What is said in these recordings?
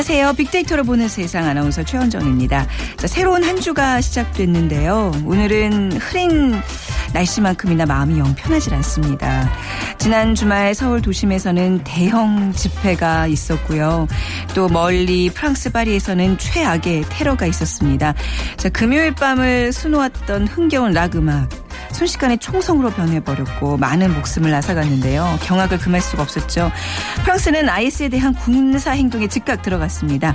안녕하세요. 빅데이터로 보는 세상 아나운서 최원정입니다. 자, 새로운 한 주가 시작됐는데요. 오늘은 흐린 날씨만큼이나 마음이 영 편하질 않습니다. 지난 주말 서울 도심에서는 대형 집회가 있었고요. 또 멀리 프랑스 파리에서는 최악의 테러가 있었습니다. 자, 금요일 밤을 수놓았던 흥겨운 락 음악. 순식간에 총성으로 변해버렸고 많은 목숨을 앗아갔는데요. 경악을 금할 수가 없었죠. 프랑스는 IS에 대한 군사 행동에 즉각 들어갔습니다.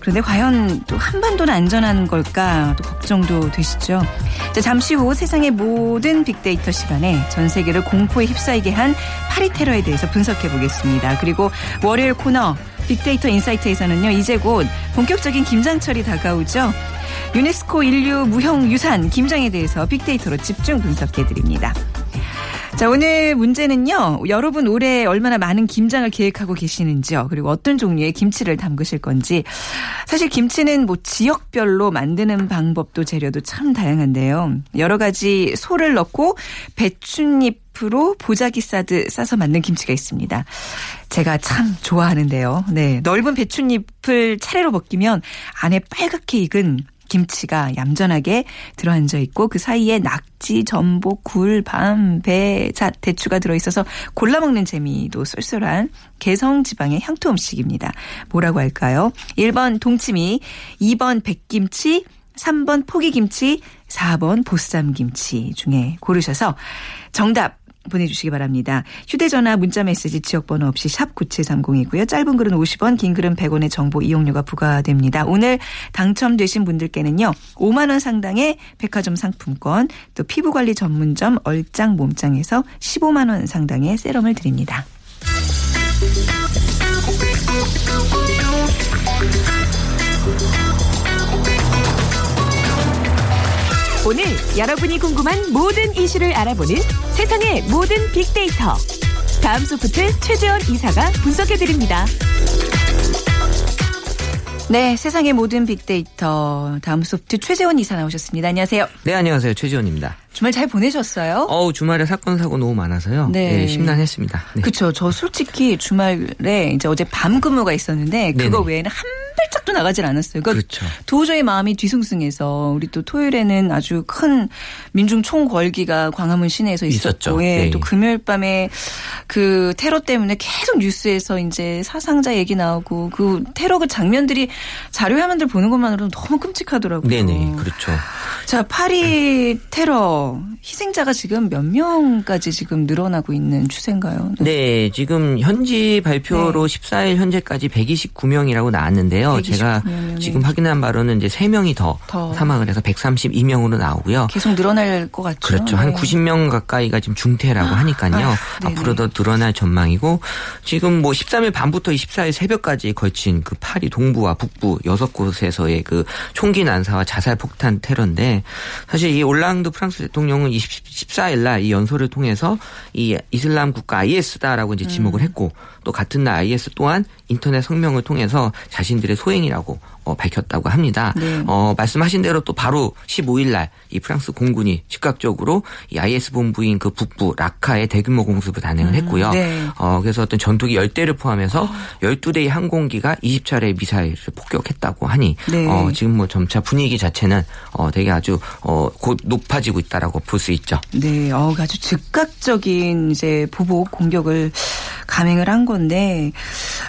그런데 과연 또 한반도는 안전한 걸까 또 걱정도 되시죠. 자, 잠시 후 세상의 모든 빅데이터 시간에 전 세계를 공포에 휩싸이게 한 파리 테러에 대해서 분석해 보겠습니다. 그리고 월요일 코너 빅데이터 인사이트에서는요, 이제 곧 본격적인 김장철이 다가오죠. 유네스코 인류 무형유산 김장에 대해서 빅데이터로 집중 분석해 드립니다. 자, 오늘 문제는요. 여러분 올해 얼마나 많은 김장을 계획하고 계시는지요. 그리고 어떤 종류의 김치를 담그실 건지. 사실 김치는 뭐 지역별로 만드는 방법도 재료도 참 다양한데요. 여러 가지 소를 넣고 배춧잎으로 보자기 싸듯 싸서 만든 김치가 있습니다. 제가 참 좋아하는데요. 네. 넓은 배춧잎을 차례로 벗기면 안에 빨갛게 익은 김치가 얌전하게 들어앉아 있고 그 사이에 낙지, 전복, 굴, 밤, 배, 자, 대추가 들어있어서 골라 먹는 재미도 쏠쏠한 개성 지방의 향토 음식입니다. 뭐라고 할까요? 1번 동치미, 2번 백김치, 3번 포기김치, 4번 보쌈김치 중에 고르셔서 정답 보내주시기 바랍니다. 휴대전화 문자메시지 지역번호 없이 샵 9730이고요. 짧은 글은 50원 긴 글은 100원의 정보 이용료가 부과됩니다. 오늘 당첨되신 분들께는요. 5만 원 상당의 백화점 상품권 또 피부관리 전문점 얼짱 몸짱에서 15만 원 상당의 세럼을 드립니다. 오늘 여러분이 궁금한 모든 이슈를 알아보는 세상의 모든 빅데이터. 다음 소프트 최재원 이사가 분석해드립니다. 네, 세상의 모든 빅데이터. 다음 소프트 최재원 이사 나오셨습니다. 안녕하세요. 네, 안녕하세요. 최지원입니다. 주말 잘 보내셨어요? 어우, 주말에 사건, 사고 너무 많아서요. 네. 네 심란했습니다. 네. 그쵸. 저 솔직히 주말에 이제 어제 밤 근무가 있었는데 그거 네네. 외에는 한 발짝도 나가질 않았어요. 그러니까 그렇죠. 도저히 마음이 뒤숭숭해서 우리 또 토요일에는 아주 큰 민중 총궐기가 광화문 시내에서 있었고, 예, 네. 또 금요일 밤에 그 테러 때문에 계속 뉴스에서 이제 사상자 얘기 나오고 그 테러 그 장면들이 자료 화면들 보는 것만으로도 너무 끔찍하더라고요. 네네, 그렇죠. 자, 파리 테러 희생자가 지금 몇 명까지 지금 늘어나고 있는 추세인가요? 네, 네 지금 현지 발표로 네. 14일 현재까지 129명이라고 나왔는데요. 제가 네. 지금 확인한 바로는 이제 3명이 더, 더, 사망을 해서 132명으로 나오고요. 계속 늘어날 것 같죠. 그렇죠. 한 90명 가까이가 지금 중태라고 아, 하니까요. 아, 앞으로 더 늘어날 전망이고 지금 뭐 13일 밤부터 24일 새벽까지 걸친 그 파리 동부와 북부 6곳에서의 그 총기 난사와 자살 폭탄 테러인데 사실 이 올랑드 프랑스 대통령은 14일 날 이 연설을 통해서 이 이슬람 국가 IS다라고 이제 지목을 음. 했고 또 같은 날 IS 또한 인터넷 성명을 통해서 자신들의 소행이라고 어, 밝혔다고 합니다. 네. 어, 말씀하신 대로 또 바로 15일 날 이 프랑스 공군이 즉각적으로 이 IS 본부인 그 북부 라카에 대규모 공습을 단행을 음, 했고요. 네. 어, 그래서 어떤 전투기 10대를 포함해서 어. 12대의 항공기가 20차례 미사일을 폭격했다고 하니 네. 어, 지금 뭐 점차 분위기 자체는 어, 되게 아주 어, 곧 높아지고 있다라고 볼 수 있죠. 네, 어, 아주 즉각적인 이제 보복 공격을 감행을 한 건데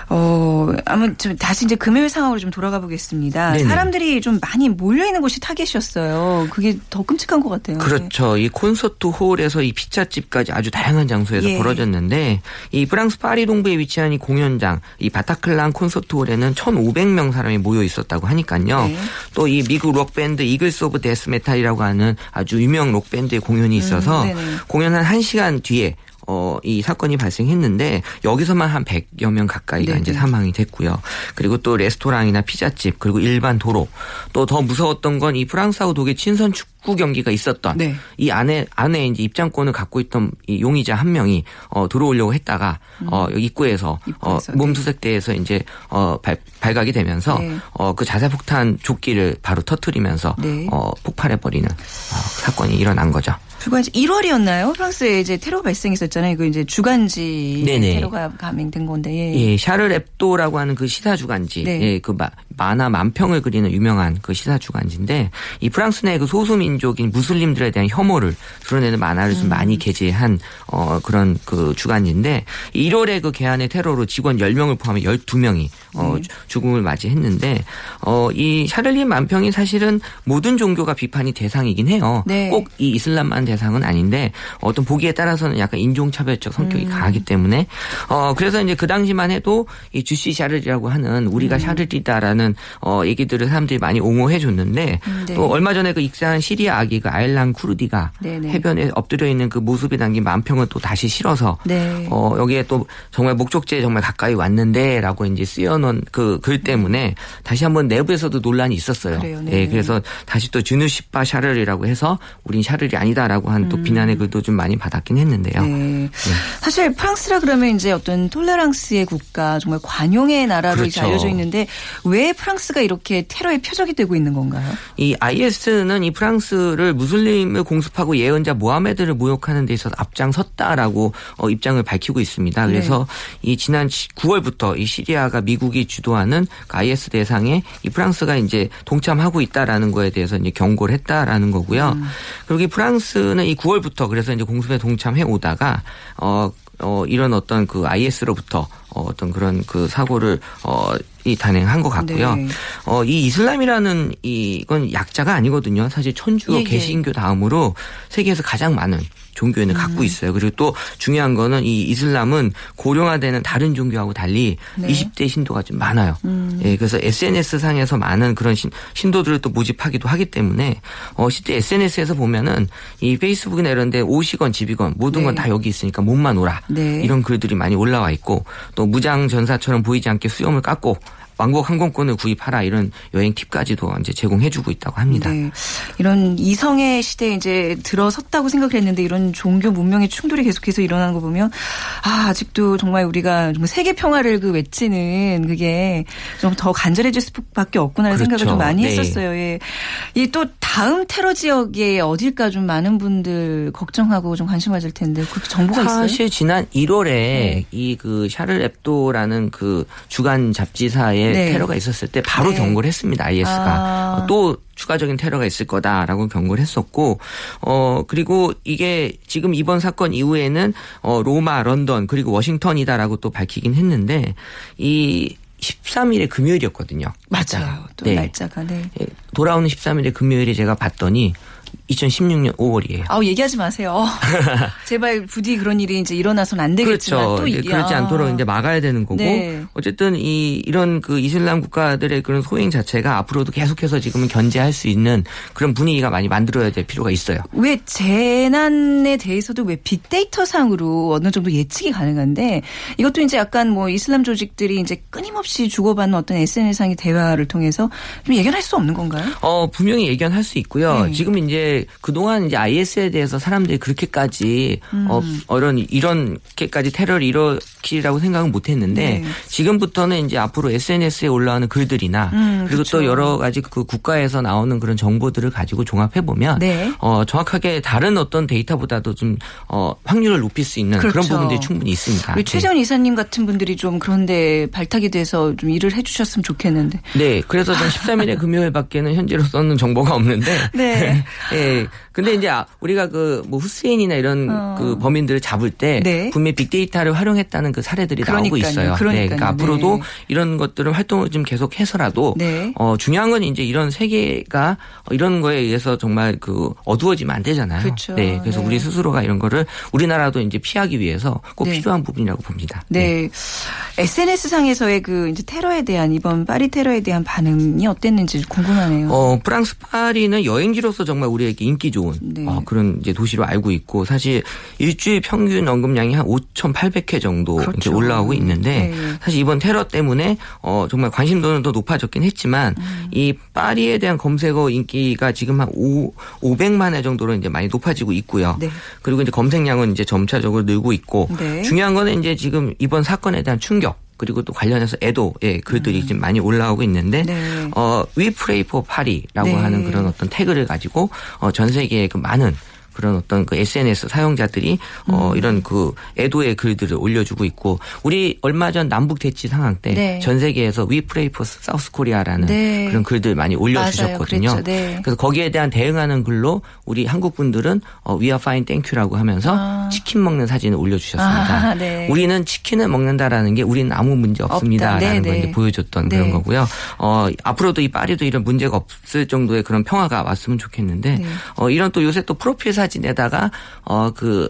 어 아무튼 다시 이제 금요일 상황으로 좀 돌아가 보겠습니다. 네네. 사람들이 좀 많이 몰려 있는 곳이 타겟이었어요. 그게 더 끔찍한 것 같아요. 그렇죠. 이 콘서트 홀에서 이 피자집까지 아주 다양한 장소에서 예. 벌어졌는데 이 프랑스 파리 동부에 위치한 이 공연장 이 바타클란 콘서트 홀에는 1,500명 사람이 모여 있었다고 하니까요. 네. 또이 미국 록 밴드 이글스 오브 데스 메탈이라고 하는 아주 유명 록 밴드의 공연이 있어서 음, 공연 한 1시간 뒤에 어, 이 사건이 발생했는데 여기서만 한 100여 명 가까이가 네네. 이제 사망이 됐고요. 그리고 또 레스토랑이나 피자집 그리고 일반 도로 또 더 무서웠던 건 이 프랑스하고 독일 친선 축구 경기가 있었던 네. 이 안에 안에 이제 입장권을 갖고 있던 이 용의자 한 명이 어, 들어오려고 했다가 음. 어, 입구에서, 어, 입구에서 어, 몸수색대에서 이제 어, 발, 발각이 되면서 네. 어, 그 자살폭탄 조끼를 바로 터트리면서 네. 어, 폭발해 버리는 어, 사건이 일어난 거죠. 주간지 1월이었나요? 프랑스에 이제 테러 발생했었잖아요. 그 이제 주간지 네네. 테러가 감행된 건데. 예. 예, 샤를 앱도라고 하는 그 시사 주간지. 네. 예, 그 마, 만화 만평을 그리는 유명한 그 시사 주간지인데 이 프랑스 내 그 소수 민족인 무슬림들에 대한 혐오를 드러내는 만화를 좀 음. 많이 게재한 어 그런 그 주간지인데 1월에 그 개안의 테러로 직원 10명을 포함해 12명이 어 네. 죽음을 맞이했는데 어이 샤를리 만평이 사실은 모든 종교가 비판이 대상이긴 해요. 네. 꼭이 이슬람만 대상은 아닌데 어떤 보기에 따라서는 약간 인종차별적 성격이 음. 강하기 때문에 어 그래서 이제 그 당시만 해도 이 주시 샤를이라고 하는 우리가 음. 샤를이다라는 어 얘기들을 사람들이 많이 옹호해 줬는데 음, 네. 또 얼마 전에 그 익사한 시리아 아기 그 아일란 쿠르디가 네네. 해변에 엎드려 있는 그 모습이 담긴 만평을 또 다시 실어서 네. 어 여기에 또 정말 목적지에 정말 가까이 왔는데라고 이제 쓰여놓은 그 글 때문에 다시 한번 내부에서도 논란이 있었어요. 그래요, 네. 네. 그래서 다시 또 주누시파 샤를이라고 해서 우린 샤를이 아니다라고 하는 또 음. 비난의 글도 좀 많이 받았긴 했는데요. 네. 네. 사실 프랑스라 그러면 이제 어떤 톨레랑스의 국가 정말 관용의 나라로 그렇죠. 알려져 있는데 왜 프랑스가 이렇게 테러의 표적이 되고 있는 건가요? 이 IS는 이 프랑스를 무슬림을 공습하고 예언자 모하메드를 모욕하는 데 있어서 앞장섰다라고 어, 입장을 밝히고 있습니다. 그래서 네. 이 지난 9월부터 이 시리아가 미국이 주도하는 그 IS 대상에 이 프랑스가 이제 동참하고 있다라는 거에 대해서 이제 경고를 했다라는 거고요. 음. 그리고 이 프랑스 는이 9월부터 그래서 이제 공습에 동참해 오다가 어, 어 이런 어떤 그 IS로부터 어, 어떤 그런 그 사고를 어, 이 단행한 것 같고요. 네. 어, 이 이슬람이라는 이건 약자가 아니거든요. 사실 천주교 예, 예. 개신교 다음으로 세계에서 가장 많은 종교인을 음. 갖고 있어요. 그리고 또 중요한 거는 이 이슬람은 고령화되는 다른 종교하고 달리 네. 20대 신도가 좀 많아요. 음. 예, 그래서 SNS 상에서 많은 그런 신, 신도들을 또 모집하기도 하기 때문에 어 실제 SNS에서 보면은 이 페이스북이나 이런 데 옷이건 집이건 모든 네. 건다 여기 있으니까 몸만 오라. 네. 이런 글들이 많이 올라와 있고 또 무장 전사처럼 보이지 않게 수염을 깎고 왕복 항공권을 구입하라 이런 여행 팁까지도 이제 제공해주고 있다고 합니다. 네. 이런 이성의 시대에 이제 들어섰다고 생각했는데 이런 종교 문명의 충돌이 계속해서 일어나는 거 보면 아 아직도 정말 우리가 정말 세계 평화를 그 외치는 그게 좀 더 간절해질 수밖에 없구나라는 그렇죠. 생각을 좀 많이 네. 했었어요. 예. 이또 다음 테러 지역에 어딜까 좀 많은 분들 걱정하고 좀 관심 가질 텐데 그 정보가 사실 있어요? 사실 지난 1월에 네. 이그 샤를 앱도라는 그 주간 잡지사의 네. 테러가 있었을 때 바로 네. 경고를 했습니다. IS가 아. 또 추가적인 테러가 있을 거다라고 경고를 했었고 어 그리고 이게 지금 이번 사건 이후에는 어 로마, 런던 그리고 워싱턴이다라고 또 밝히긴 했는데 이 13일에 금요일이었거든요. 맞아요. 또 네. 날짜가 네. 예, 돌아오는 13일에 금요일에 제가 봤더니 2016년 5월이에요. 아우 얘기하지 마세요. 제발 부디 그런 일이 이제 일어나선 안 되겠지만 그렇죠. 또 이게 그렇지 않도록 이제 막아야 되는 거고 네. 어쨌든 이 이런 그 이슬람 국가들의 그런 소행 자체가 앞으로도 계속해서 지금은 견제할 수 있는 그런 분위기가 많이 만들어야 될 필요가 있어요. 왜 재난에 대해서도 왜 빅데이터 상으로 어느 정도 예측이 가능한데 이것도 이제 약간 뭐 이슬람 조직들이 이제 끊임없이 주고받는 어떤 SNS상의 대화를 통해서 좀 예견할 수 없는 건가요? 어 분명히 예견할 수 있고요. 네. 지금 이제 그동안 이제 IS에 대해서 사람들이 그렇게까지 음. 어, 이런 이런게까지 테러를 일으키라고 생각은 못 했는데 네. 지금부터는 이제 앞으로 SNS에 올라오는 글들이나 음, 그리고 그렇죠. 또 여러 가지 그 국가에서 나오는 그런 정보들을 가지고 종합해 보면 네. 어, 정확하게 다른 어떤 데이터보다도 좀 어, 확률을 높일 수 있는 그렇죠. 그런 부분들이 충분히 있습니다. 최재원 네. 이사님 같은 분들이 좀 그런데 발탁이 돼서 좀 일을 해주셨으면 좋겠는데. 네, 그래서 전 13일에 금요일밖에는 현재로서는 정보가 없는데. 네. 예. 근데 이제 아, 우리가 그 뭐 후세인이나 이런 어. 그 범인들을 잡을 때 네. 분명히 빅데이터를 활용했다는 그 사례들이 그러니까요. 나오고 있어요. 그러니까요. 네. 그러니까 앞으로도 네. 이런 것들을 활동을 좀 계속 해서라도 네. 어 중요한 건 이제 이런 세계가 이런 거에 의해서 정말 그 어두워지면 안 되잖아요. 그렇죠. 네. 그래서 네. 우리 스스로가 이런 거를 우리나라도 이제 피하기 위해서 꼭 네. 필요한 부분이라고 봅니다. 네. SNS 상에서의 그 이제 테러에 대한 이번 파리 테러에 대한 반응이 어땠는지 궁금하네요. 어 프랑스 파리는 여행지로서 정말 우리 에게 인기 좋은 네. 어, 그런 이제 도시로 알고 있고 사실 일주일 평균 언급량이 한 5,800회 정도 그렇죠. 이렇게 올라오고 있는데 네. 사실 이번 테러 때문에 어, 정말 관심도는 더 높아졌긴 했지만 음. 이 파리에 대한 검색어 인기가 지금 한 5, 500만 회 정도로 이제 많이 높아지고 있고요. 네. 그리고 이제 검색량은 이제 점차적으로 늘고 있고 네. 중요한 거는 이제 지금 이번 사건에 대한 충격 그리고 또 관련해서 애도의 글들이 음. 지금 많이 올라오고 있는데 네. 어, We Pray for Paris라고 네. 하는 그런 어떤 태그를 가지고 어, 전 세계의 그 많은 그런 어떤 그 SNS 사용자들이 어 음. 이런 그 애도의 글들을 올려주고 있고 우리 얼마 전 남북 대치 상황 때 네. 전 세계에서 We Pray for South Korea라는 네. 그런 글들 많이 올려주셨거든요. 네. 그래서 거기에 대한 대응하는 글로 우리 한국 분들은 어, We are fine, thank you라고 하면서 아. 치킨 먹는 사진을 올려주셨습니다. 아, 네. 우리는 치킨을 먹는다라는 게 우리는 아무 문제 없습니다라는. 네, 걸 네. 이제 보여줬던 네. 그런 거고요. 어, 앞으로도 이 파리도 이런 문제가 없을 정도의 그런 평화가 왔으면 좋겠는데 네. 어, 이런 또 요새 또 프로필 사진 에다가 어, 그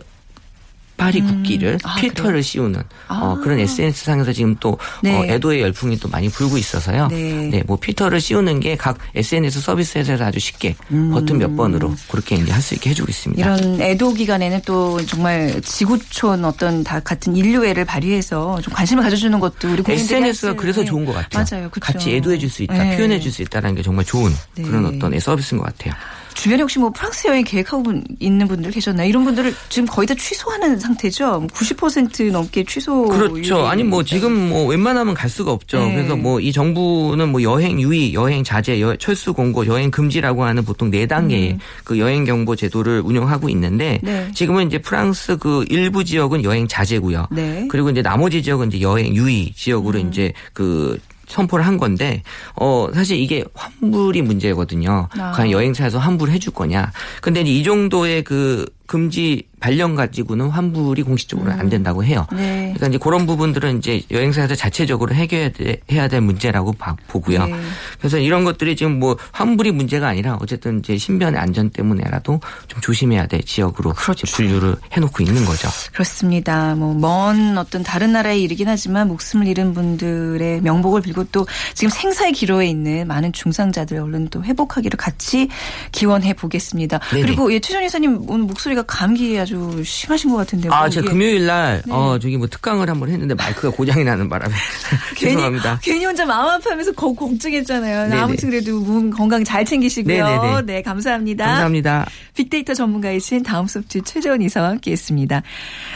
파리 국기를 아, 필터를 그래요? 씌우는 어, 아. 그런 SNS 상에서 지금 또 네. 어, 애도의 열풍이 또 많이 불고 있어서요. 네. 뭐 필터를 씌우는 게 각 SNS 서비스에서 아주 쉽게 버튼 몇 번으로 그렇게 이제 할 수 있게 해주고 있습니다. 음. 이런 애도 기간에는 또 정말 지구촌 어떤 다 같은 인류애를 발휘해서 좀 관심을 가져주는 것도 우리 SNS가 할 수- 그래서 네. 좋은 것 같아요. 맞아요. 그렇죠. 같이 애도해 줄 수 있다, 네. 표현해 줄 수 있다는 게 정말 좋은 네. 그런 어떤 서비스인 것 같아요. 주변에 혹시 뭐 프랑스 여행 계획하고 분- 있는 분들 계셨나요? 이런 분들을 지금 거의 다 취소하는 상태죠. 90% 넘게 취소. 그렇죠. 아니 뭐 지금 뭐 웬만하면 갈 수가 없죠. 네. 그래서 뭐 이 정부는 뭐 여행 유의, 여행 자제, 여- 철수 공고, 여행 금지라고 하는 보통 네 단계의 그 여행 경보 제도를 운영하고 있는데 음. 네. 지금은 이제 프랑스 그 일부 지역은 여행 자제고요. 네. 그리고 이제 나머지 지역은 이제 여행 유의 지역으로 음. 이제 그 선포를 한 건데 어 사실 이게 환불이 문제거든요. 아. 과연 여행사에서 환불해 줄 거냐. 근데 이 정도의 그 금지 발령 가지고는 환불이 공식적으로 안 된다고 해요. 네. 그러니까 이제 그런 부분들은 이제 여행사에서 자체적으로 해결해야 돼- 해야 될 문제라고 봐- 보고요. 네. 그래서 이런 것들이 지금 뭐 환불이 문제가 아니라 어쨌든 이제 신변의 안전 때문에라도 좀 조심해야 될 지역으로 그렇죠. 분류를 해놓고 있는 거죠. 그렇습니다. 뭐 먼 어떤 다른 나라에 이르긴 하지만 목숨을 잃은 분들의 명복을 빌고 또 지금 생사의 기로에 있는 많은 중상자들 얼른 또 회복하기를 같이 기원해 보겠습니다. 네네. 그리고 예, 최전 이사님 오늘 목소리 가 감기 아주 심하신 것 같은데요. 아, 제가 예. 금요일 날, 네. 어, 저기 뭐 특강을 한번 했는데 마이크가 고장이 나는 바람에. 죄송합니다. 괜히 혼자 마음 아파하면서 거 걱정했잖아요. 네네. 아무튼 그래도 몸 건강 잘 챙기시고요. 네네네. 네, 감사합니다. 감사합니다. 빅데이터 전문가이신 다음 소프트 최재원 이사와 함께 했습니다.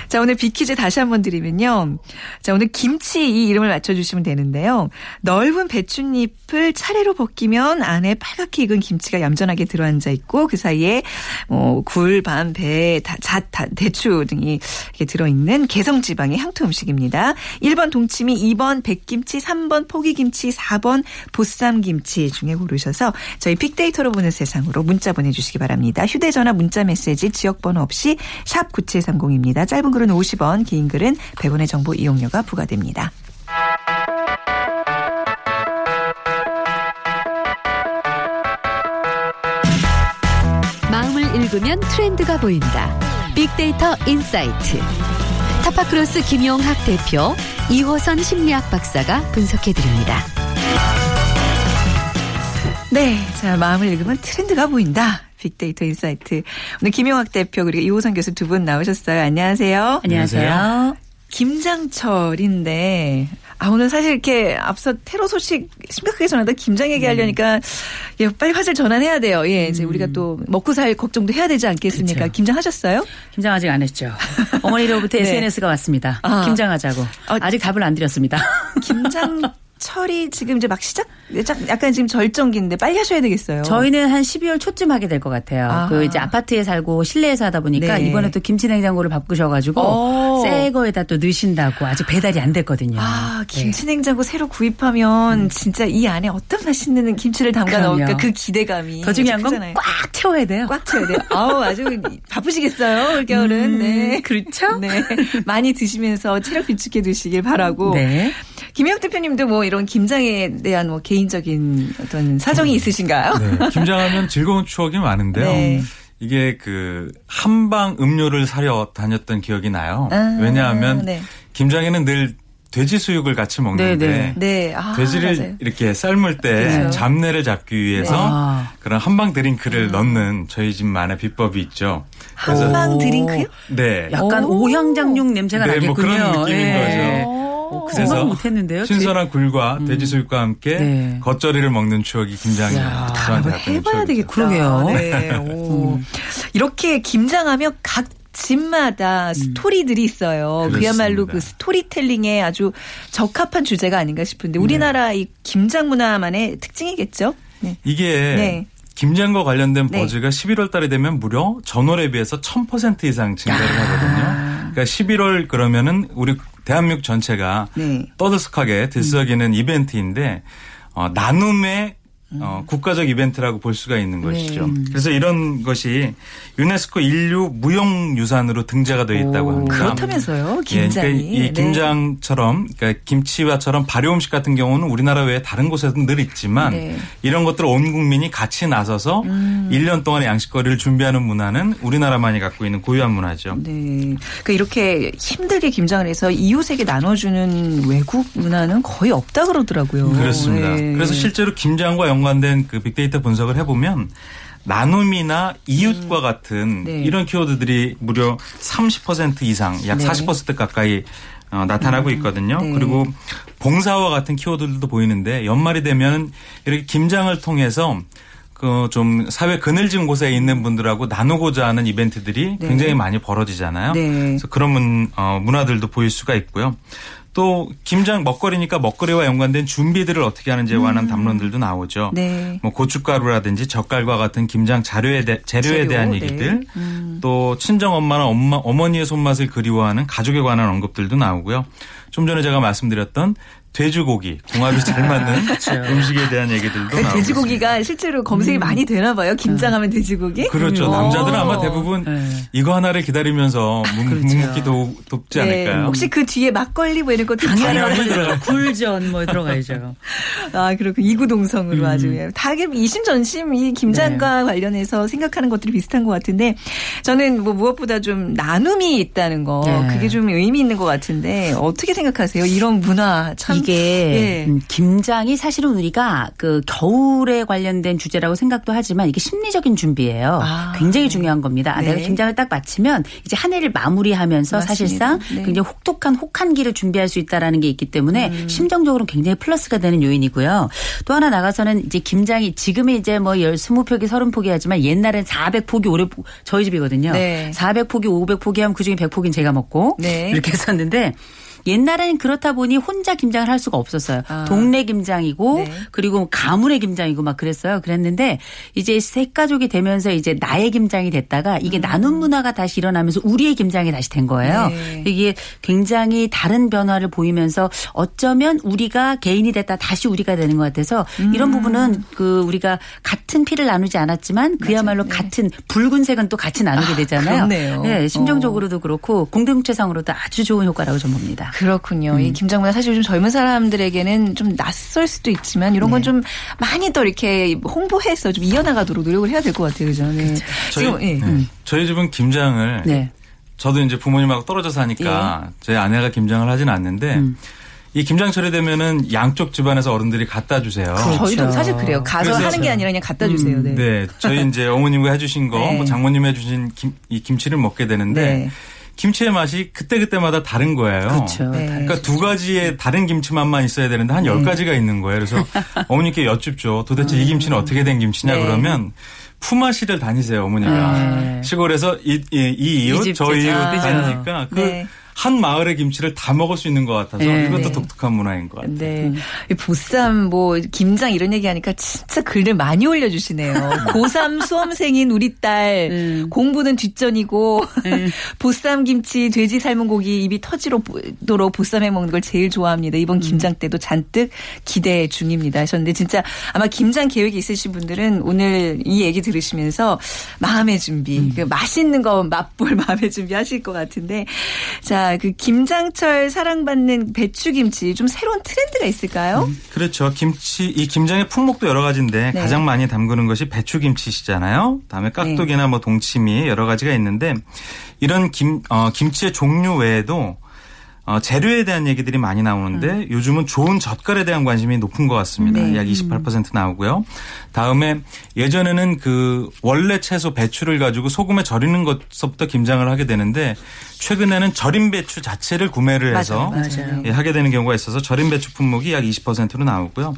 자 오늘 빅퀴즈 다시 한번 드리면요. 자 오늘 김치 이 이름을 맞춰주시면 되는데요. 넓은 배춧잎을 차례로 벗기면 안에 빨갛게 익은 김치가 얌전하게 들어앉아 있고 그 사이에 뭐 굴, 밤, 배, 다- 잣, 다- 대추 등이 이렇게 들어있는 개성지방의 향토 음식입니다. 1번 동치미, 2번 백김치, 3번 포기김치, 4번 보쌈김치 중에 고르셔서 저희 빅데이터로 보는 세상으로 문자 보내주시기 바랍니다. 휴대전화 문자 메시지 지역번호 없이 샵 9730입니다. 짧은 글은 50원, 긴 글은 100원의 정보 이용료가 부과됩니다. 읽으면 트렌드가 보인다. 빅데이터 insight. 타파크로스 김용학 대표, 이호선 심리학 박사가 분석해 드립니다. 네. 자, 마음을 읽으면 트렌드가 보인다. 빅데이터 insight. 오늘 김용학 대표 그리고 이호선 교수 두 분 나오셨어요. 안녕하세요. 안녕하세요. 김장철인데 아 오늘 사실 이렇게 앞서 테러 소식 심각하게 전하다 김장 얘기하려니까 예, 빨리 화제를 전환해야 돼요. 예, 이제 우리가 또 먹고 살 걱정도 해야 되지 않겠습니까? 그렇죠. 김장하셨어요? 김장 아직 안 했죠. 어머니로부터 네. SNS가 왔습니다. 아. 김장하자고. 어. 아직 답을 안 드렸습니다. 김장 철이 지금 이제 막 시작 약간 지금 절정기인데 빨리 하셔야 되겠어요. 저희는 한 12월 초쯤 하게 될 것 같아요. 아. 그 이제 아파트에 살고 실내에서 하다 보니까 네. 이번에 또 김치 냉장고를 바꾸셔가지고 오. 새 거에다 또 넣으신다고 아직 배달이 안 됐거든요. 아, 네. 김치 냉장고 새로 구입하면 진짜 이 안에 어떤 맛있는 김치를 담가. 넣을까 그 기대감이 더 중요한 건. 꽉 채워야 돼요. 꽉 채워야 돼요. 아우, 아주 바쁘시겠어요, 올겨울은. 음, 네. 그렇죠? 네. 많이 드시면서 체력 비축해 두시길 바라고. 네. 김영 대표님도 뭐 이런 김장에 대한 뭐 개인적인 어떤 사정이 있으신가요? 네, 김장하면 즐거운 추억이 많은데요. 네. 이게 그 한방 음료를 사려 다녔던 기억이 나요. 아, 왜냐하면 네. 김장에는 늘 돼지 수육을 같이 먹는데 네, 네. 네. 아, 돼지를 맞아요. 이렇게 삶을 때 그렇죠. 잡내를 잡기 위해서 아. 그런 한방 드링크를 넣는 저희 집만의 비법이 있죠. 그래서 한방 드링크요? 네. 약간 오. 오향장육 냄새가 네, 나겠군요. 뭐 그런 느낌인 예. 거죠. 어, 그 그래서 못했는데요. 신선한 굴과 돼지 수육과 함께 네. 겉절이를 먹는 추억이 김장이에요. 야, 저한테 해봐야. 되겠다. 그러게요. 네. 오. 이렇게 김장하면 각 집마다 스토리들이 있어요. 그렇습니다. 그야말로 그 스토리텔링에 아주 적합한 주제가 아닌가 싶은데 우리나라 이 김장 문화만의 특징이겠죠? 네. 이게 네. 김장과 관련된 네. buzz가 11월 달에 되면 무려 전월에 비해서 1000% 이상 증가를 아. 하거든요. 그러니까 11월 그러면은 우리 대한민국 전체가 네. 떠들썩하게 들썩이는 이벤트인데 어, 나눔의 어, 국가적 이벤트라고 볼 수가 있는 것이죠. 네. 그래서 이런 것이 유네스코 인류 무형유산으로 등재가 되어 있다고 합니다. 그렇다면서요, 예, 김장이. 그러니까 이 네. 김장처럼 그러니까 김치와처럼 발효 음식 같은 경우는 우리나라 외에 다른 곳에도 늘 있지만 네. 이런 것들을 온 국민이 같이 나서서 음. 1년 동안의 양식거리를 준비하는 문화는 우리나라만이 갖고 있는 고유한 문화죠. 네. 그러니까 이렇게 힘들게 김장을 해서 이웃에게 나눠주는 외국 문화는 거의 없다 그러더라고요. 그렇습니다. 네. 그래서 실제로 김장과 연 관된 그 빅데이터 분석을 해보면 나눔이나 이웃과 같은 네. 이런 키워드들이 무려 30% 이상, 약 네. 40% 가까이 어, 나타나고 있거든요. 네. 그리고 봉사와 같은 키워드들도 보이는데 연말이 되면 이렇게 김장을 통해서 그 좀 사회 그늘진 곳에 있는 분들하고 나누고자 하는 이벤트들이 네. 굉장히 많이 벌어지잖아요. 네. 그래서 그런 문, 어, 문화들도 보일 수가 있고요. 또 김장 먹거리니까 먹거리와 연관된 준비들을 어떻게 하는지에 관한 담론들도 나오죠. 음. 네. 뭐 고춧가루라든지 젓갈과 같은 김장 자료에 대, 재료에 재료, 대한 네. 얘기들, 음. 또 친정 엄마나 엄마 어머니의 손맛을 그리워하는 가족에 관한 언급들도 나오고요. 좀 전에 제가 말씀드렸던 돼지고기 궁합이 잘 맞는 음식에 대한 얘기들도 그 나오고 돼지고기가 실제로 검색이 많이 되나 봐요. 김장하면 돼지고기. 그렇죠. 음. 남자들은 어. 아마 대부분 네. 이거 하나를 기다리면서 묵- 묵묵히 도, 돕지 네. 않을까요? 혹시 그 뒤에 막걸리 뭐 이런 것도 당연히. 들어가. 굴전 뭐 들어가야죠. 아, 그렇고 이구동성으로 음. 아주 다 이게 이심전심 이 김장과 네. 관련해서 생각하는 것들이 비슷한 것 같은데 저는 뭐 무엇보다 좀 나눔이 있다는 거 네. 그게 좀 의미 있는 것 같은데 어떻게 생각하세요? 이런 문화 참 이게 예. 음, 김장이 사실은 우리가 그 겨울에 관련된 주제라고 생각도 하지만 이게 심리적인 준비예요. 아, 굉장히 중요한 겁니다. 아, 네. 내가 김장을 딱 마치면 이제 한 해를 마무리하면서 맞습니다. 사실상 네. 굉장히 혹독한 혹한기를 준비할 수 있다라는 게 있기 때문에 음. 심정적으로 굉장히 플러스가 되는 요인이고요. 또 하나 나가서는 이제 김장이 지금은 이제 뭐 열, 20포기, 30포기 하지만 옛날엔 400포기, 500포기 저희 집이거든요. 네. 400포기, 500포기 하면 그중에 100포기는 제가 먹고 네. 이렇게 했었는데 옛날에는 그렇다 보니 혼자 김장을 할 수가 없었어요. 아. 동네 김장이고 네. 그리고 가문의 김장이고 막 그랬어요. 그랬는데 이제 세 가족이 되면서 이제 나의 김장이 됐다가 이게 나눔 문화가 다시 일어나면서 우리의 김장이 다시 된 거예요. 음. 네. 이게 굉장히 다른 변화를 보이면서 어쩌면 우리가 개인이 됐다 다시 우리가 되는 것 같아서 음. 이런 부분은 그 우리가 같은 피를 나누지 않았지만 그야말로 네. 같은 붉은색은 또 같이 나누게 되잖아요. 그렇네요. 네, 심정적으로도 그렇고 공동체상으로도 아주 좋은 효과라고 좀 봅니다. 그렇군요. 음. 이 김장문화 사실 좀 젊은 사람들에게는 좀 낯설 수도 있지만 이런 네. 건좀 많이 더 이렇게 홍보해서 좀 이어나가도록 노력을 해야 될 것 같아요. 그죠? 네. 저희, 지금 예. 네. 저희 집은 김장을 네. 저도 이제 부모님하고 떨어져 사니까 제 아내가 김장을 하진 않는데 음. 이 김장철이 되면은 양쪽 집안에서 어른들이 갖다 주세요. 저희도 그렇죠. 사실 그래요. 가서 그래서 하는 게 아니라 그냥 갖다 주세요. 네. 네, 저희 이제 어머님과 해주신 거, 네. 뭐 장모님 해주신 김, 이 김치를 먹게 되는데 네. 김치의 맛이 그때 그때마다 다른 거예요. 그렇죠. 네. 그러니까 두 가지의 다른 김치 맛만 있어야 되는데 한 열 가지가 있는 거예요. 그래서 어머님께 여쭙죠. 도대체 이 김치는 어떻게 된 김치냐 네. 그러면 품앗이를 다니세요 어머니가 네. 시골에서 이, 이, 이 이웃 집, 저저 이웃 집. 하니까 그 네. 한 마을의 김치를 다 먹을 수 있는 것 같아서 네. 이것도 네. 독특한 문화인 것 같아요. 네. 이 보쌈, 뭐, 김장 이런 얘기 하니까 진짜 글을 많이 올려주시네요. 고3 수험생인 우리 딸, 음. 공부는 뒷전이고, 보쌈 김치, 돼지 삶은 고기 입이 터지도록 보쌈 해 먹는 걸 제일 좋아합니다. 이번 김장 때도 잔뜩 기대 중입니다. 하셨는데 진짜 아마 김장 계획이 있으신 분들은 오늘 이 얘기 들으시면서 마음의 준비, 그 맛있는 거 맛볼 마음의 준비 하실 것 같은데 자, 그 김장철 사랑받는 배추김치 좀 새로운 트렌드가 있을까요? 그렇죠. 김치 이 김장의 품목도 여러 가지인데 네. 가장 많이 담그는 것이 배추김치시잖아요. 다음에 깍두기나 뭐 동치미 여러 가지가 있는데 이런 김 어, 김치의 종류 외에도 어, 재료에 대한 얘기들이 많이 나오는데 요즘은 좋은 젓갈에 대한 관심이 높은 것 같습니다. 네. 약28% 나오고요. 다음에 예전에는 그 원래 채소 배추를 가지고 소금에 절이는 것부터 김장을 하게 되는데 최근에는 절인 배추 자체를 구매를 해서 맞아요. 맞아요. 예, 하게 되는 경우가 있어서 절임 배추 품목이 약 20%로 나오고요.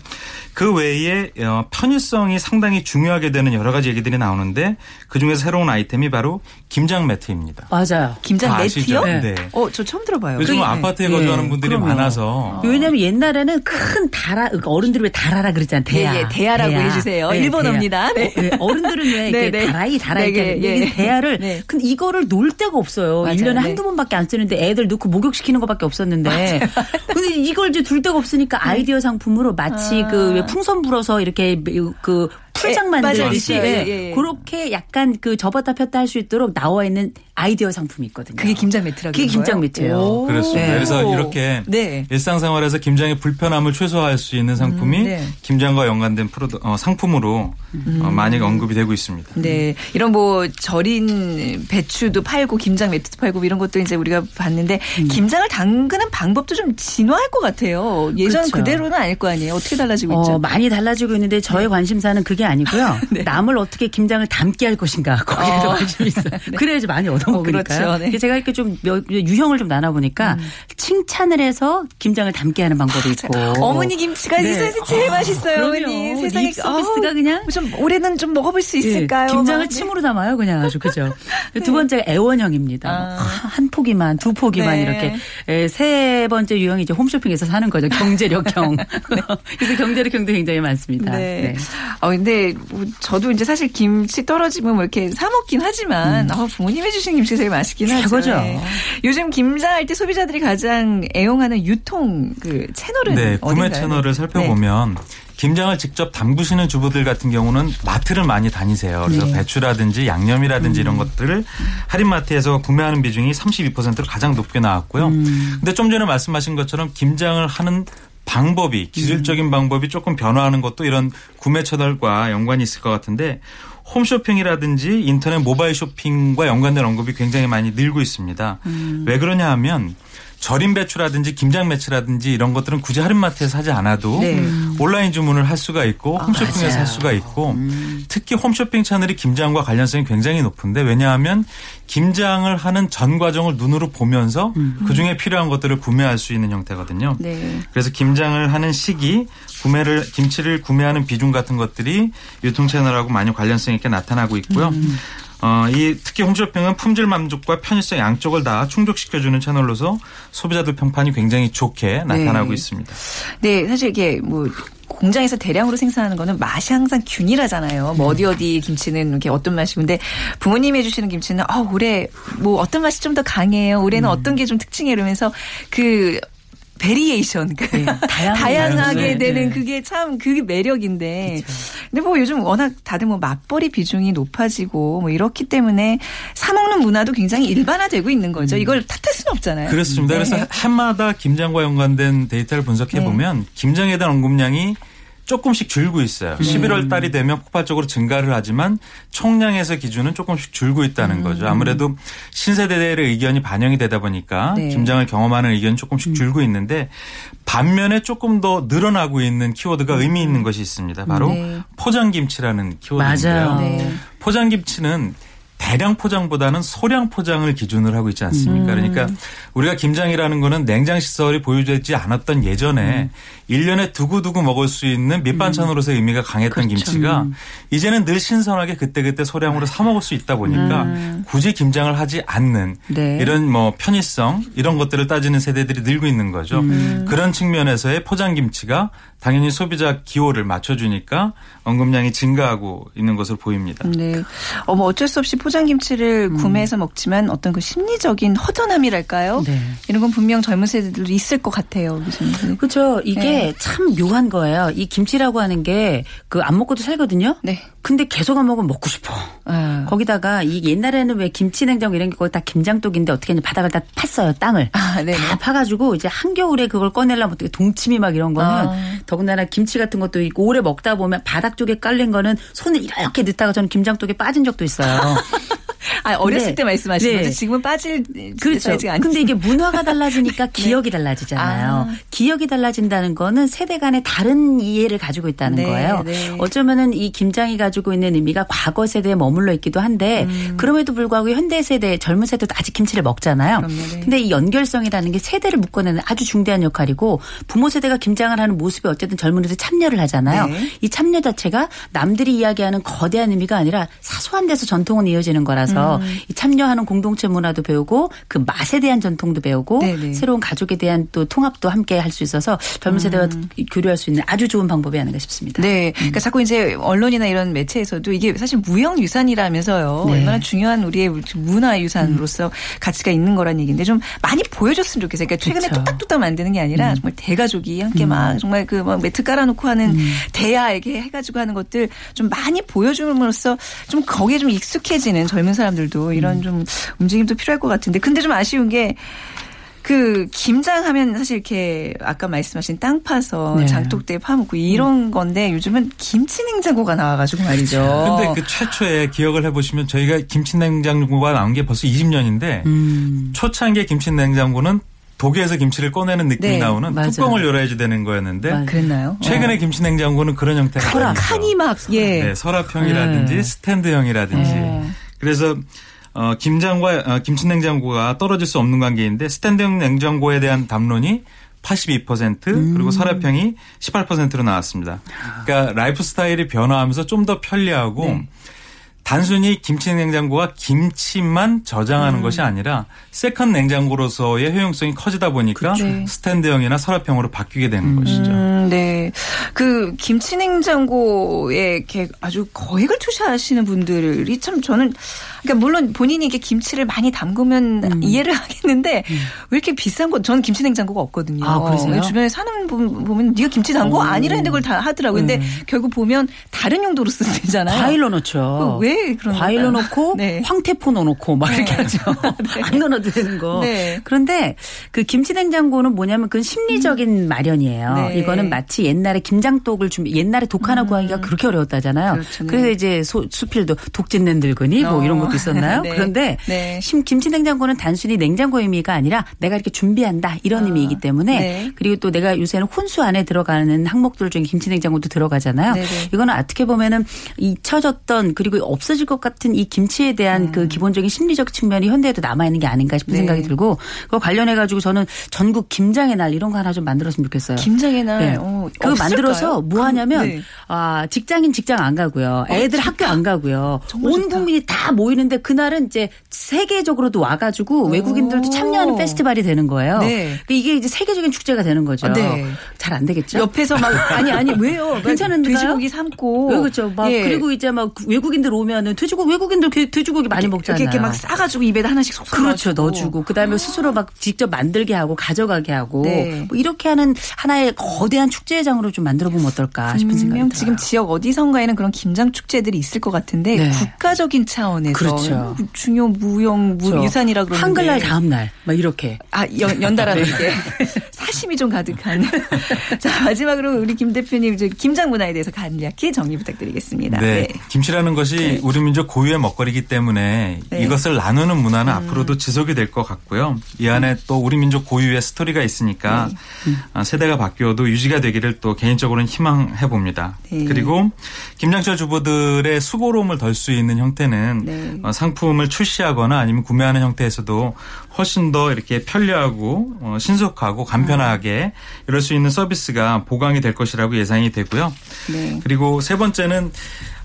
그 외에 어, 편의성이 상당히 중요하게 되는 여러 가지 얘기들이 나오는데 그 중에서 새로운 아이템이 바로 김장 매트입니다. 맞아요. 김장 다 아시죠? 매트요? 네. 어, 저 처음 들어봐요. 요즘 그게- 아파트에 예, 거주하는 분들이 그럼요. 많아서 왜냐면 옛날에는 큰 다라, 그러니까 어른들이 왜 다라라 그러잖아요. 대야. 예, 예, 대야라고 해주세요. 일본어입니다. 네. 어, 예, 어른들은 왜 네, 이렇게 네. 다라이, 다라이, 네, 이렇게 예, 예. 대야를. 네. 근데 이거를 놓을 데가 없어요. 맞아요. 1년에 네. 한두 번밖에 안 쓰는데 애들 넣고 목욕시키는 것밖에 없었는데. 근데 이걸 이제 둘 데가 없으니까 아이디어 상품으로 마치 아. 그왜 풍선 불어서 이렇게 그 풀장 예. 만들듯이 있어요. 예, 예, 예. 그렇게 약간 그 접었다 폈다 할 수 있도록 나와 있는 아이디어 상품이 있거든요. 그게 김장 매트라고. 그게 김장 매트예요. 오. 그렇습니다. 네. 그래서 이렇게 네. 일상생활에서 김장의 불편함을 최소화할 수 있는 상품이 음, 네. 김장과 연관된 프로 어, 상품으로 어, 많이 언급이 되고 있습니다. 네. 이런 뭐 절인 배추도 팔고 김장 매트도 팔고 이런 것도 이제 우리가 봤는데 음. 김장을 담그는 방법도 좀 진화할 것 같아요. 예전 그렇죠. 그대로는 아닐 거 아니에요. 어떻게 달라지고 어, 있죠? 많이 달라지고 있는데 저의 관심사는 그게 아니고요. 네. 남을 어떻게 김장을 담게 할 것인가 거기에 더 어. 관심이 있어요. 그래야지 많이 얻어 먹으니까요. 그렇죠. 네. 음. 제가 이렇게 좀 몇- 유형을 좀 나눠보니까 칭찬을 해서 김장을 담게 하는 방법이 있고 어머니 김치가 네. 이 세상에 제일 맛있어요, 그럼요. 어머니. 세상에 립 서비스가 어우, 그냥 좀 올해는 좀 먹어볼 수 있을까요? 예, 김장을 막, 네. 침으로 담아요, 그냥 아주 그죠. 두 번째가 애원형입니다. 아. 한 포기만, 두 포기만 네. 이렇게. 예, 세 번째 유형이 이제 홈쇼핑에서 사는 거죠. 경제력형. 그래서 경제력형도 굉장히 많습니다. 네. 어, 근데 뭐 저도 이제 사실 김치 떨어지면 뭐 이렇게 사 먹긴 하지만 어, 부모님 해주신 김치 제일 맛있긴 하죠. 음. 최고죠. 네. 요즘 김장할 때 소비자들이 가장 애용하는 유통 그 채널은 네, 구매 어딘가요? 채널을 네. 살펴보면 김장을 직접 담그시는 주부들 같은 경우는 마트를 많이 다니세요. 그래서 네. 배추라든지 양념이라든지 음. 이런 것들을 할인마트에서 구매하는 비중이 32%로 가장 높게 나왔고요. 음. 근데 좀 전에 말씀하신 것처럼 김장을 하는 방법이 기술적인 음. 방법이 조금 변화하는 것도 이런 구매 채널과 연관이 있을 것 같은데 홈쇼핑이라든지 인터넷 모바일 쇼핑과 연관된 언급이 굉장히 많이 늘고 있습니다. 음. 왜 그러냐 하면 절임 배추라든지 김장 매치라든지 이런 것들은 굳이 할인마트에서 사지 않아도 네. 아, 온라인 주문을 할 수가 있고 홈쇼핑에서 맞아요. 할 수가 있고 음. 특히 홈쇼핑 채널이 김장과 관련성이 굉장히 높은데 왜냐하면 김장을 하는 전 과정을 눈으로 보면서 그중에 필요한 것들을 구매할 수 있는 형태거든요. 음. 네. 그래서 김장을 하는 시기, 구매를 김치를 구매하는 비중 같은 것들이 유통 채널하고 많이 관련성 있게 나타나고 있고요. 음. 어, 이 특히 홈쇼핑은 품질 만족과 편의성 양쪽을 다 충족시켜주는 채널로서 소비자들 평판이 굉장히 좋게 나타나고 네. 있습니다. 네, 사실 이게 뭐 공장에서 대량으로 생산하는 거는 맛이 항상 균일하잖아요. 뭐 어디 어디 김치는 이렇게 어떤 맛이고 근데 부모님이 해주시는 김치는 아 올해 뭐 어떤 맛이 좀 더 강해요. 올해는 어떤 게 좀 특징이에요. 이러면서 그 variation 그 다양한 다양하게 네, 되는 네. 그게 참 그게 매력인데 근데 뭐 요즘 워낙 다들 뭐 맛벌이 비중이 높아지고 뭐 이렇기 때문에 사 먹는 문화도 굉장히 일반화되고 있는 거죠. 이걸 탓할 수는 없잖아요. 그렇습니다. 네. 그래서 해마다 김장과 연관된 데이터를 분석해 보면 김장에 대한 언급량이 조금씩 줄고 있어요. 11월 달이 되면 폭발적으로 증가를 하지만 총량에서 기준은 조금씩 줄고 있다는 거죠. 아무래도 신세대들의 의견이 반영이 되다 보니까 네. 김장을 경험하는 의견이 조금씩 줄고 있는데 반면에 조금 더 늘어나고 있는 키워드가 의미 있는 것이 있습니다. 바로 네. 포장김치라는 키워드인데요. 네. 포장김치는 대량 포장보다는 소량 포장을 기준으로 하고 있지 않습니까? 그러니까 우리가 김장이라는 거는 냉장 시설이 보유되지 않았던 예전에 일 1년에 두고두고 먹을 수 있는 밑반찬으로서의 의미가 강했던 김치가 이제는 늘 신선하게 그때그때 소량으로 사 먹을 수 있다 보니까 굳이 김장을 하지 않는 네. 이런 뭐 편의성 이런 것들을 따지는 세대들이 늘고 있는 거죠. 그런 측면에서의 포장 김치가 당연히 소비자 기호를 맞춰주니까 언급량이 증가하고 있는 것으로 보입니다. 네. 어, 뭐 어쩔 수 없이 포장김치를 음. 구매해서 먹지만 어떤 그 심리적인 허전함이랄까요? 네. 이런 건 분명 젊은 세대들도 있을 것 같아요. 교수님. 그렇죠. 이게 네. 참 묘한 거예요. 이 김치라고 하는 게 그 안 먹고도 살거든요. 네. 근데 계속 안 먹으면 먹고 싶어. 아. 거기다가 이 옛날에는 왜 김치 냉장고 이런 게 거의 다 김장독인데 어떻게 했냐 바닥을 다 팠어요 땅을 아, 네네. 다 파가지고 이제 한겨울에 그걸 꺼내려면 어떻게 동치미 막 이런 거는 아. 더군다나 김치 같은 것도 있고 오래 먹다 보면 바닥 쪽에 깔린 거는 손을 이렇게 넣다가 저는 김장독에 빠진 적도 있어요. 아, 어렸을 네. 때 말씀하시는 네. 거죠? 지금은 빠질 그렇죠. 사이즈가 아니죠. 근데 이게 문화가 달라지니까 기억이 달라지잖아요. 아. 기억이 달라진다는 거는 세대 간의 다른 이해를 가지고 있다는 네, 거예요. 네. 어쩌면은 이 김장이 가지고 있는 의미가 과거 세대에 머물러 있기도 한데 음. 그럼에도 불구하고 현대 세대, 젊은 세대도 아직 김치를 먹잖아요. 그럼요, 네. 근데 이 연결성이라는 게 세대를 묶어내는 아주 중대한 역할이고 부모 세대가 김장을 하는 모습에 어쨌든 젊은이들 참여를 하잖아요. 네. 이 참여 자체가 남들이 이야기하는 거대한 의미가 아니라 사소한 데서 전통은 이어지는 거라서 있어서 음. 이 참여하는 공동체 문화도 배우고 그 맛에 대한 전통도 배우고 네네. 새로운 가족에 대한 또 통합도 함께 할 수 있어서 젊은 세대와 교류할 수 있는 아주 좋은 방법이 아닌가 싶습니다. 음. 네. 그러니까 자꾸 이제 언론이나 이런 매체에서도 이게 사실 무형유산이라면서요. 네. 얼마나 중요한 우리의 문화유산으로서 가치가 있는 거란 얘기인데 좀 많이 보여줬으면 좋겠어요. 그러니까 최근에 그렇죠. 뚝딱뚝딱 만드는 게 아니라 정말 대가족이 함께 막 정말 그 막 매트 깔아놓고 하는 대야 이렇게 해가지고 하는 것들 좀 많이 보여줌으로써 좀 거기에 좀 익숙해지는 젊은 사람들도 이런 좀 움직임도 필요할 것 같은데 근데 좀 아쉬운 게 그 김장 하면 사실 이렇게 아까 말씀하신 땅 파서 네. 장독대 파묻고 이런 건데 요즘은 김치 냉장고가 나와가지고 말이죠. 근데 그 최초에 기억을 해보시면 저희가 김치 냉장고가 나온 게 벌써 20년인데 음. 초창기의 김치 냉장고는 독에서 김치를 꺼내는 느낌이 네, 나오는 맞아요. 뚜껑을 열어야지 되는 거였는데 맞아요. 그랬나요? 최근에 어. 김치 냉장고는 그런 형태가 칸- 아니죠. 칸이 막 예. 네, 서랍형이라든지 네. 스탠드형이라든지 네. 그래서 어, 김장과 어, 김치냉장고가 떨어질 수 없는 관계인데 스탠드형 냉장고에 대한 담론이 82% 음. 그리고 서랍형이 18%로 나왔습니다. 그러니까 라이프 스타일이 변화하면서 좀 더 편리하고 네. 단순히 김치 냉장고가 김치만 저장하는 음. 것이 아니라 second 냉장고로서의 효용성이 커지다 보니까 그쵸. 스탠드형이나 서랍형으로 바뀌게 되는 것이죠. 음, 네. 그 김치 냉장고에 아주 거액을 투자하시는 분들이 참 저는 그러니까 물론 본인이 이게 김치를 많이 담그면 음. 이해를 하겠는데 왜 이렇게 비싼 거 저는 김치 냉장고가 없거든요. 아, 그러세요? 주변에 사는 분 보면 네가 김치 오. 아니라는 걸다 하더라고요. 근데 음. 결국 보면 다른 용도로 쓰잖아요. 과일로 넣죠. 그왜 그런 과일로 걸까요? 넣고 네. 황태포 넣어놓고 막 이렇게 하죠. 안 넣어도 되는 거. 네. 그런데 그 김치 냉장고는 뭐냐면 그건 심리적인 마련이에요. 네. 이거는 마치 옛날에 김장독을 준비 옛날에 독 하나 구하기가 그렇게 어려웠다잖아요. 그렇죠. 네. 그래서 이제 소, 수필도 독짓는 늙은이 뭐 어. 이런 것도 있었나요? 네. 그런데 네. 심 김치 냉장고는 단순히 냉장고 의미가 아니라 내가 이렇게 준비한다 이런 의미이기 때문에 네. 그리고 또 내가 요새는 혼수 안에 들어가는 항목들 중에 김치 냉장고도 들어가잖아요. 이거는 어떻게 보면은 잊혀졌던 그리고 없 어질 것 같은 이 김치에 대한 그 기본적인 심리적 측면이 현대에도 남아 있는 게 아닌가 싶은 음. 네. 생각이 들고 그거 관련해 가지고 저는 전국 김장의 날 이런 거 하나 좀 만들었으면 좋겠어요. 김장의 날 네. 어, 그거? 만들어서 뭐 하냐면 네. 아 직장인 직장 안 가고요. 애들 학교 안 가고요. 온 좋다. 국민이 다 모이는데 그날은 이제 세계적으로도 와 가지고 외국인들도 참여하는 페스티벌이 되는 거예요. 네. 그러니까 이게 이제 세계적인 축제가 되는 거죠. 아, 네. 잘 안 되겠죠? 옆에서 막 아니 아니 왜요? 괜찮은데요? 돼지고기 삶고 왜 그렇죠. 막 예. 그리고 이제 막 외국인들 오면 은 돼지고기 외국인들 그 돼지고기 많이 먹잖아요. 이렇게, 이렇게 막 싸가지고 입에다 하나씩 쏙쏙 그렇죠. 넣어주고. 그다음에 스스로 막 직접 만들게 하고 가져가게 하고 네. 뭐 이렇게 하는 하나의 거대한 축제장으로 좀 만들어 보면 어떨까 싶은 생각이 들어요. 지금 지역 어디선가에는 그런 김장 축제들이 있을 것 같은데 네. 국가적인 차원에서 그렇죠. 중요 무형 그렇죠. 무유산이라 그러는데 한글날 다음 날 막 이렇게 아 연, 연달아 이렇게 사심이 좀 가득한 자 마지막으로 우리 김 대표님 이제 김장 문화에 대해서 간략히 정리 부탁드리겠습니다. 네. 김치라는 것이 우리 민족 고유의 먹거리이기 때문에 네. 음. 이것을 나누는 문화는 앞으로도 지속이 될 것 같고요. 이 안에 또 우리 민족 고유의 스토리가 있으니까 네. 아, 세대가 바뀌어도 유지가 되기를 또 개인적으로는 희망해 봅니다. 네. 그리고 김장철 주부들의 수고로움을 덜 수 있는 형태는 네. 어, 상품을 출시하거나 아니면 구매하는 형태에서도 훨씬 더 이렇게 편리하고 어, 신속하고 간편하게 이럴 수 있는 서비스가 보강이 될 것이라고 예상이 되고요. 네. 그리고 세 번째는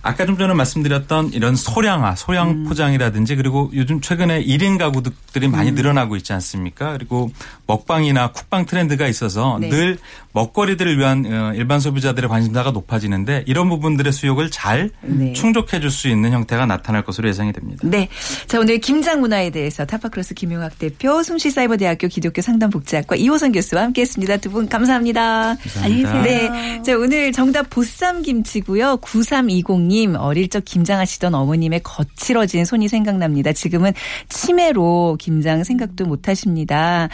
아까 좀 전에 말씀드렸던 이런 소량화, 소량 음. 포장이라든지 그리고 요즘 최근에 1인 가구들이 많이 음. 늘어나고 있지 않습니까? 그리고 먹방이나 쿡방 트렌드가 있어서 네. 늘 먹거리들을 위한 어, 일반 소비자들의 관심사가 높아지는데 이런 부분들의 수요를 잘 네. 충족해 줄 수 있는 형태가 나타날 것으로 예상이 됩니다. 네. 자, 오늘 김장 문화에 대해서 타파크로스 김용학 대표, 숭실사이버대학교 기독교 상담복지학과 이호선 교수와 함께 했습니다. 두 분 감사합니다. 감사합니다. 네. 자, 오늘 정답 보쌈 김치고요. 9320님, 어릴 적 김장하시던 어머님의 거칠어진 손이 생각납니다. 지금은 치매로 김장 생각도 못 하십니다.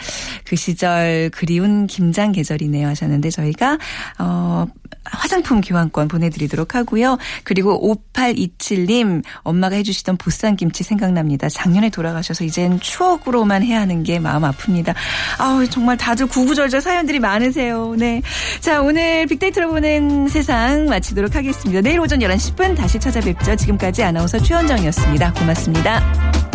그 시절 그리운 김장 계절이네요 하셨 는데 저희가, 어, 화장품 교환권 보내드리도록 하고요. 그리고 5827님, 엄마가 해주시던 보쌈 김치 생각납니다. 작년에 돌아가셔서 이젠 추억으로만 해야 하는 게 마음 아픕니다. 아우, 정말 다들 구구절절 사연들이 많으세요. 네. 자, 오늘 빅데이터로 보는 세상 마치도록 하겠습니다. 내일 오전 11시 10분 다시 찾아뵙죠. 지금까지 아나운서 최원정이었습니다. 고맙습니다.